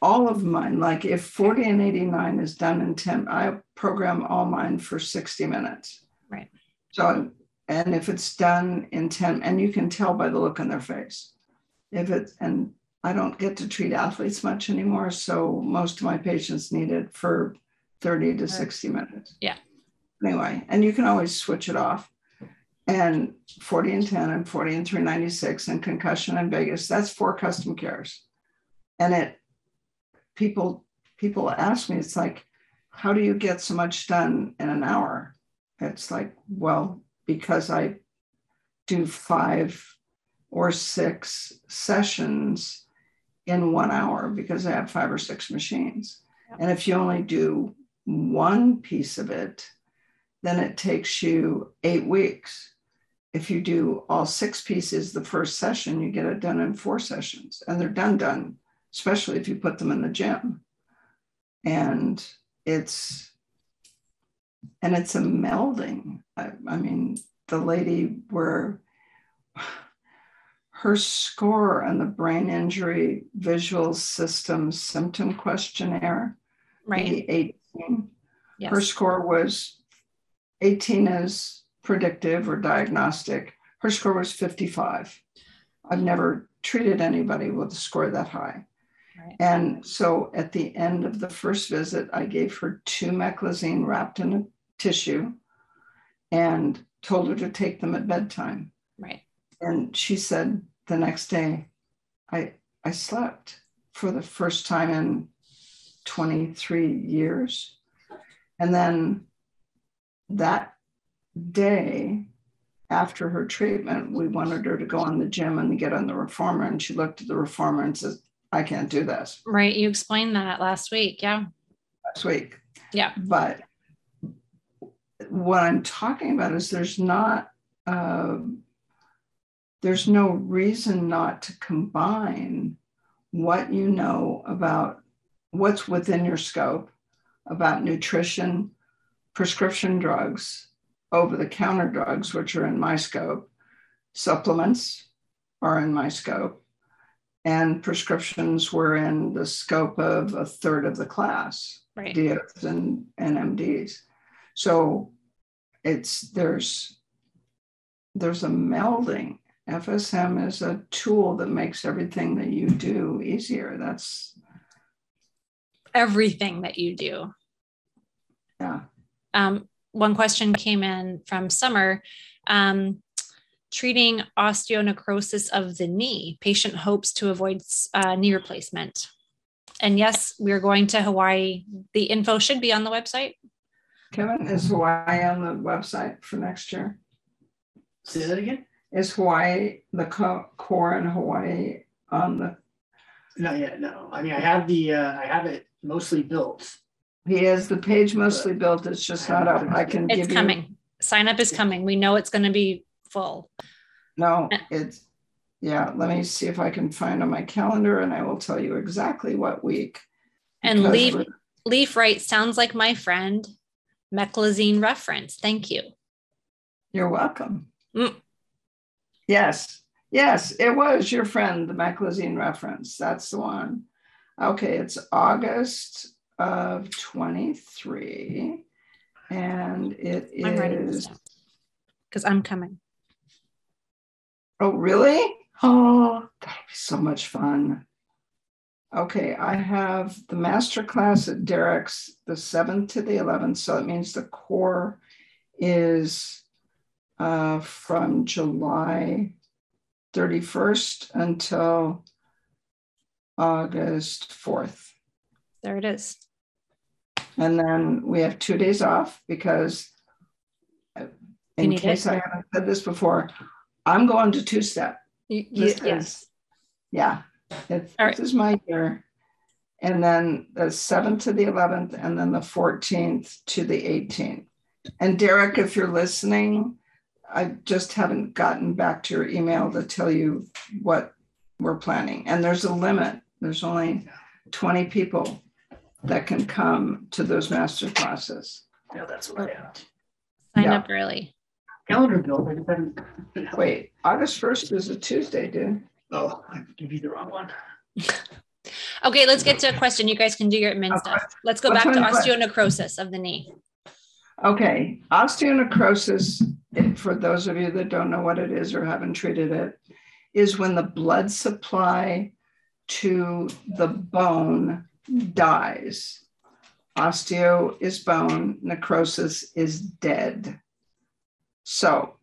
all of mine, like if 40 and 89 is done in 10, I program all mine for 60 minutes. Right. So, and if it's done in 10, and you can tell by the look on their face, if it, and I don't get to treat athletes much anymore. So most of my patients need it for 30 to 60 minutes. Yeah. Anyway, and you can always switch it off. And 40 and 10 and 40 and 396 and concussion and vagus, that's four custom cares. And it people people ask me, it's like, how do you get so much done in an hour? It's like, well, because I do five or six sessions in one hour because I have five or six machines. Yep. And if you only do one piece of it, then it takes you eight weeks. If you do all six pieces the first session, you get it done in four sessions and they're done, done especially if you put them in the gym. And it's and it's a melding. I, I mean, the lady where her score on the brain injury visual system symptom questionnaire, right. 18, yes. her score was 18 is predictive or diagnostic. Her score was 55. I've never treated anybody with a score that high. And so at the end of the first visit, I gave her two meclizine wrapped in a tissue and told her to take them at bedtime. Right. And she said the next day, I I slept for the first time in 23 years. And then that day after her treatment, we wanted her to go on the gym and get on the reformer. And she looked at the reformer and says, I can't do this. Right. You explained that last week. Yeah. Last week. Yeah. But what I'm talking about is there's not, uh, there's no reason not to combine what you know about what's within your scope about nutrition, prescription drugs, over the counter drugs, which are in my scope, supplements are in my scope, and prescriptions were in the scope of a third of the class, right. DOs and, and MDs. So it's there's there's a melding. FSM is a tool that makes everything that you do easier. That's everything that you do. Yeah. Um, one question came in from Summer. Um, treating osteonecrosis of the knee. Patient hopes to avoid uh, knee replacement. And yes, we're going to Hawaii. The info should be on the website. Kevin, is Hawaii on the website for next year? Say that again. Is Hawaii the core in Hawaii on the? Not yet. No. I mean, I have the. Uh, I have it mostly built. He has the page mostly built. It's just not up. I can. It's coming. You... Sign up is coming. We know it's going to be full. No, it's, yeah, let me see if I can find on my calendar and I will tell you exactly what week. And Leaf, Leaf writes, sounds like my friend, Meclizine reference. Thank you. You're welcome. Mm. Yes, yes, it was your friend, the Meclizine reference. That's the one. Okay, it's August of 23. And it is. Because I'm coming. Oh, really? Oh, that'll be so much fun. Okay, I have the master class at Derek's the 7th to the 11th. So it means the core is uh, from July 31st until August 4th. There it is. And then we have two days off because, uh, in case it? I haven't said this before, I'm going to two step. yes. yeah. It's, right. This is my year. and then the 7th to the 11th, and then the 14th to the 18th. And Derek, if you're listening, I just haven't gotten back to your email to tell you what we're planning. And there's a limit. There's only 20 people that can come to those master classes. Yeah, that's what I have. Sign Yeah. up early. Calendar built. I just haven't. Wait, August 1st is a Tuesday, dude. Oh, I gave you the wrong one. [LAUGHS] Okay, let's get to a question. You guys can do your admin Okay. stuff. Let's go What's back to osteonecrosis of the knee. Okay, osteonecrosis, for those of you that don't know what it is or haven't treated it, is when the blood supply to the bone dies. Osteo is bone, necrosis is dead. So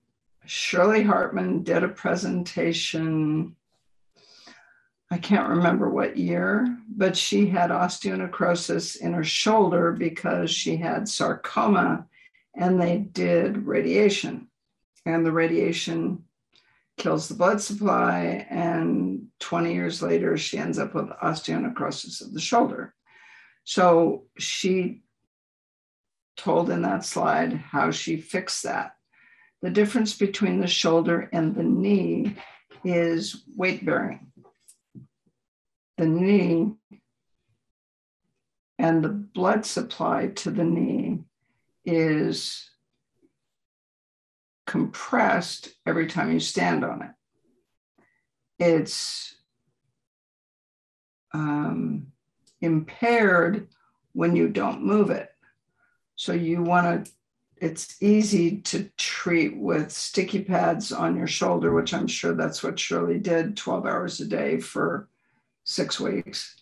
Shirley Hartman did a presentation. I can't remember what year, but she had osteonecrosis in her shoulder because she had sarcoma and they did radiation. And the radiation kills the blood supply. And 20 years later, she ends up with osteonecrosis of the shoulder. So she told in that slide how she fixed that. The difference between the shoulder and the knee is weight bearing. The knee and the blood supply to the knee is compressed every time you stand on it. It's um, impaired when you don't move it. So you want to, it's easy to treat with sticky pads on your shoulder, which I'm sure that's what Shirley did 12 hours a day for six weeks.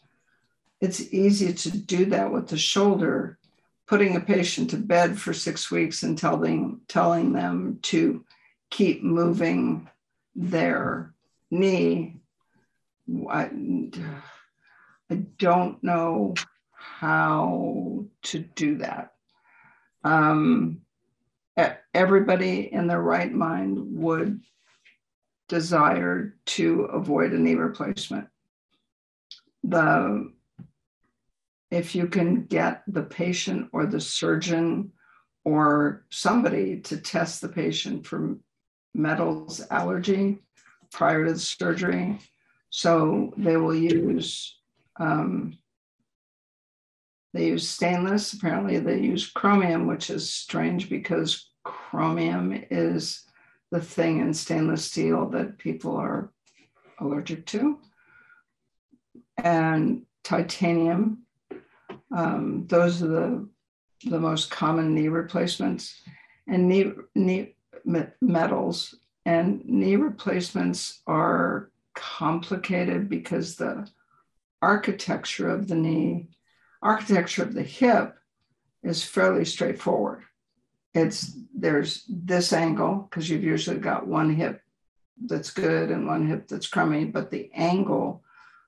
It's easy to do that with the shoulder, putting a patient to bed for six weeks and telling, telling them to keep moving their knee. I, don't know how to do that. Um, everybody in their right mind would desire to avoid a knee replacement. The if you can get the patient or the surgeon or somebody to test the patient for metals allergy prior to the surgery. So they will use um, they use stainless. Apparently, they use chromium, which is strange because chromium is the thing in stainless steel that people are allergic to. And titanium, um, those are the, the most common knee replacements. And knee, knee metals and knee replacements are complicated because the architecture of the knee architecture of the hip is fairly straightforward. It's there's this angle because you've usually got one hip that's good and one hip that's crummy, but the angle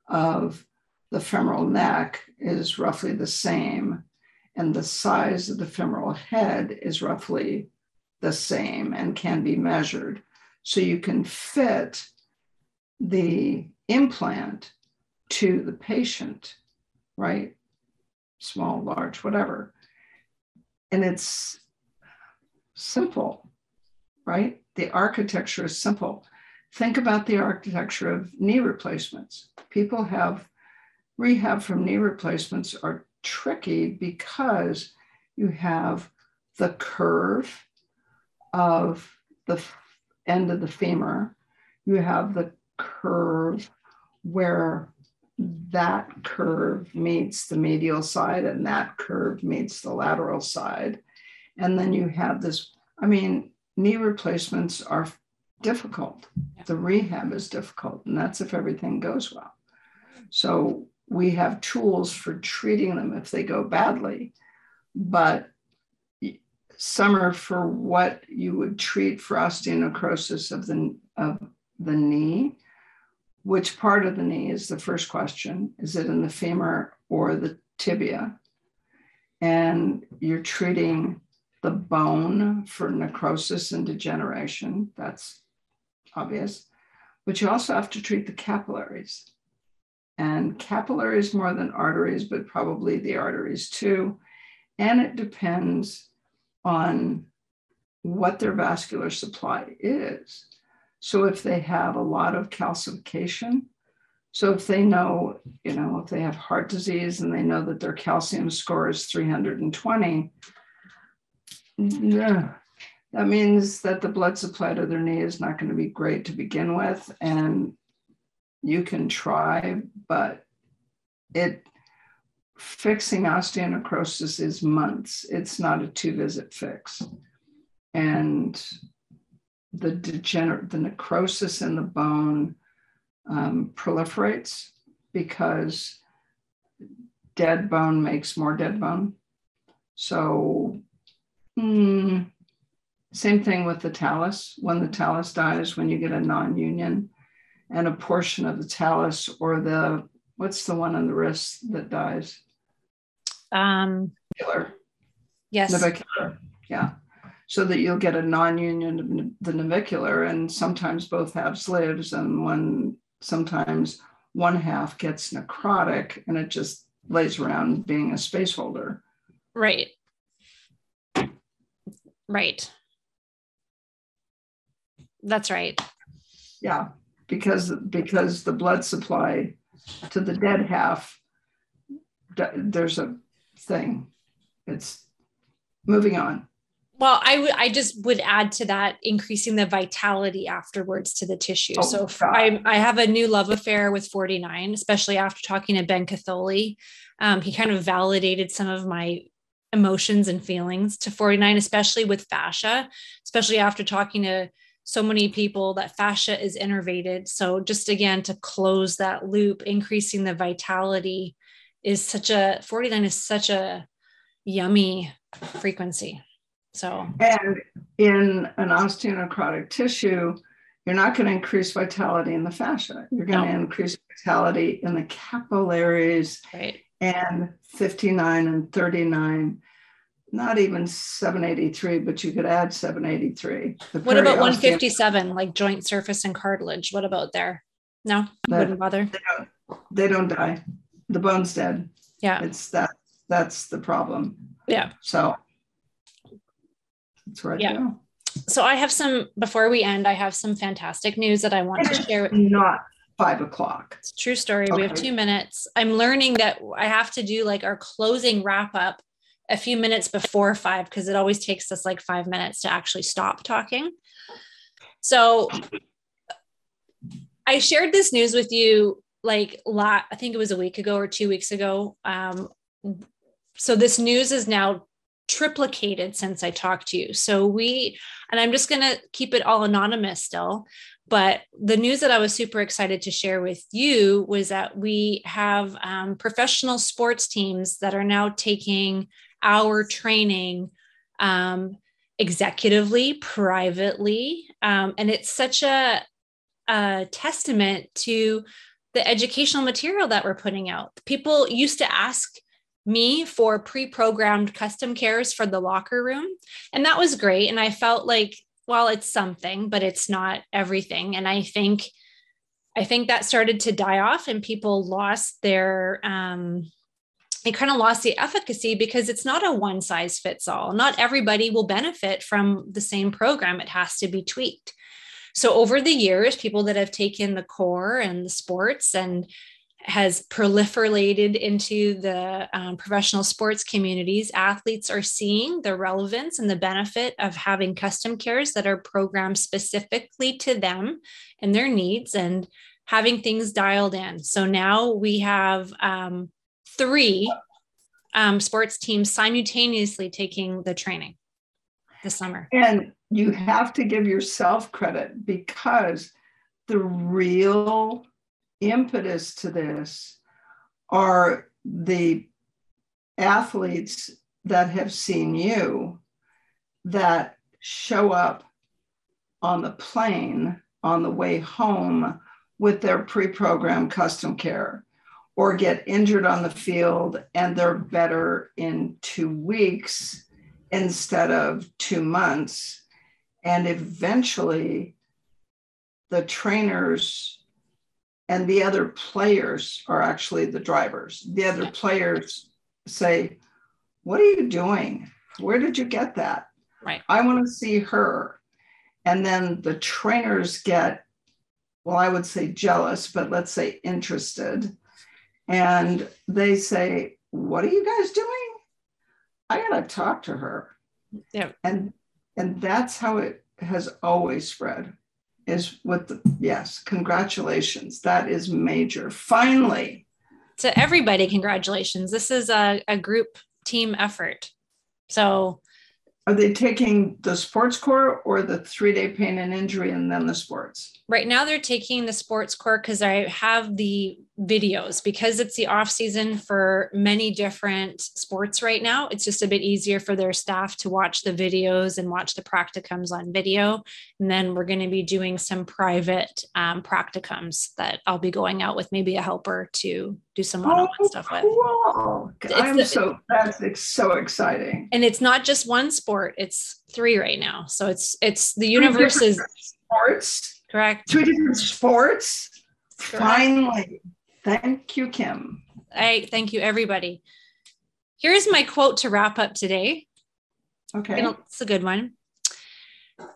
of the femoral neck is roughly the same, and the size of the femoral head is roughly the same and can be measured. So you can fit the implant to the patient, right? Small, large, whatever. And it's simple, right? The architecture is simple. Think about the architecture of knee replacements. People have rehab from knee replacements are tricky because you have the curve of the end of the femur, you have the curve where that curve meets the medial side and that curve meets the lateral side. And then you have this, I mean, knee replacements are difficult. The rehab is difficult, and that's if everything goes well. So we have tools for treating them if they go badly, but some are for what you would treat for osteonecrosis of the, of the knee which part of the knee is the first question. Is it in the femur or the tibia? And you're treating the bone for necrosis and degeneration. That's obvious. But you also have to treat the capillaries. and capillaries more than arteries, but probably the arteries too. And it depends on what their vascular supply is. So if they have a lot of calcification, so if they know, you know, if they have heart disease and they know that their calcium score is 320, yeah, that means that the blood supply to their knee is not going to be great to begin with. And you can try, but it fixing osteonecrosis is months. It's not a two visit fix. And the degenerate, the necrosis in the bone um, proliferates because dead bone makes more dead bone. So, mm, same thing with the talus. When the talus dies, when you get a non union, and a portion of the talus or the what's the one on the wrist that dies? Um, navicular. Yes. Navicular. Yeah. So that you'll get a non-union of the navicular, and sometimes both halves lives, and one sometimes one half gets necrotic, and it just lays around being a space holder. Right. Right. That's right. Yeah because because the blood supply to the dead half there's a thing it's moving on well I would i just would add to that increasing the vitality afterwards to the tissue oh, so I, I have a new love affair with 49 especially after talking to ben catholi um, he kind of validated some of my emotions and feelings to 49 especially with fascia especially after talking to so many people that fascia is innervated. So just again to close that loop, increasing the vitality is such a 49 is such a yummy frequency. So and in an osteonecrotic tissue, you're not going to increase vitality in the fascia. You're going no. to increase vitality in the capillaries right. and 59 and 39 not even 783, but you could add 783. What about 157, like joint surface and cartilage? What about there? No, that, wouldn't bother. They don't, they don't die. The bone's dead. Yeah. It's that that's the problem. Yeah. So that's I yeah. So I have some before we end, I have some fantastic news that I want to share with not five o'clock. It's true story. Okay. We have two minutes. I'm learning that I have to do like our closing wrap up a few minutes before five because it always takes us like five minutes to actually stop talking. So I shared this news with you like lot I think it was a week ago or two weeks ago. Um, so this news is now triplicated since I talked to you. So we, and I'm just going to keep it all anonymous still. But the news that I was super excited to share with you was that we have um, professional sports teams that are now taking our training um, executively, privately. Um, and it's such a, a testament to the educational material that we're putting out. People used to ask me for pre-programmed custom cares for the locker room and that was great and i felt like well it's something but it's not everything and i think i think that started to die off and people lost their um it kind of lost the efficacy because it's not a one size fits all. Not everybody will benefit from the same program. It has to be tweaked. So over the years, people that have taken the core and the sports and has proliferated into the um, professional sports communities, athletes are seeing the relevance and the benefit of having custom cares that are programmed specifically to them and their needs and having things dialed in. So now we have um, three um, sports teams simultaneously taking the training this summer. And you have to give yourself credit because the real impetus to this are the athletes that have seen you that show up on the plane on the way home with their pre programmed custom care or get injured on the field and they're better in two weeks instead of two months. And eventually, the trainers and the other players are actually the drivers. The other players say, What are you doing? Where did you get that? Right. I want to see her. And then the trainers get, well, I would say jealous, but let's say interested. And they say, What are you guys doing? I got to talk to her. Yeah. And and that's how it has always spread is with the yes, congratulations. That is major. Finally. To everybody, congratulations. This is a, a group team effort. So are they taking the sports core or the three day pain and injury and then the sports? Right now, they're taking the sports core because I have the videos because it's the off season for many different sports right now. It's just a bit easier for their staff to watch the videos and watch the practicums on video. And then we're going to be doing some private um, practicums that I'll be going out with maybe a helper to do some one-on-one oh, stuff with. Cool. I'm the, so that's it's so exciting. And it's not just one sport; it's three right now. So it's it's the universe is sports Correct. Two different sports. Correct. Finally. Thank you, Kim. I thank you, everybody. Here's my quote to wrap up today. Okay. It's a good one.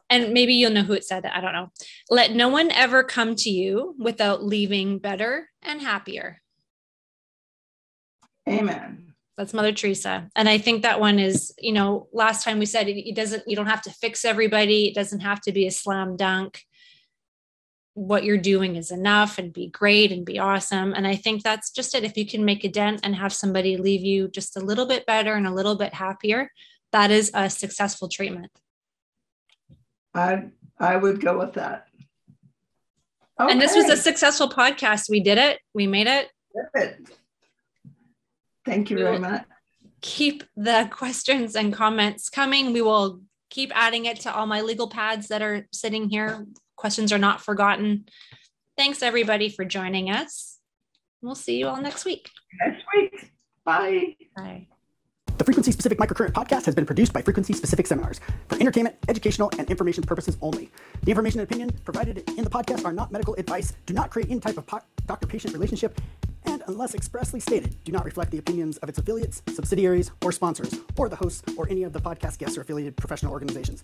And maybe you'll know who it said. I don't know. Let no one ever come to you without leaving better and happier. Amen. That's Mother Teresa. And I think that one is, you know, last time we said it, it doesn't, you don't have to fix everybody. It doesn't have to be a slam dunk what you're doing is enough and be great and be awesome. And I think that's just it. If you can make a dent and have somebody leave you just a little bit better and a little bit happier, that is a successful treatment. I I would go with that. Okay. And this was a successful podcast. We did it. We made it. Thank you very much. Keep the [LAUGHS] questions and comments coming. We will keep adding it to all my legal pads that are sitting here questions are not forgotten. Thanks everybody for joining us. We'll see you all next week. Next week. Bye. Bye. The Frequency Specific Microcurrent podcast has been produced by Frequency Specific Seminars for entertainment, educational, and information purposes only. The information and opinion provided in the podcast are not medical advice, do not create any type of po- doctor patient relationship, and unless expressly stated, do not reflect the opinions of its affiliates, subsidiaries, or sponsors, or the hosts or any of the podcast guests or affiliated professional organizations.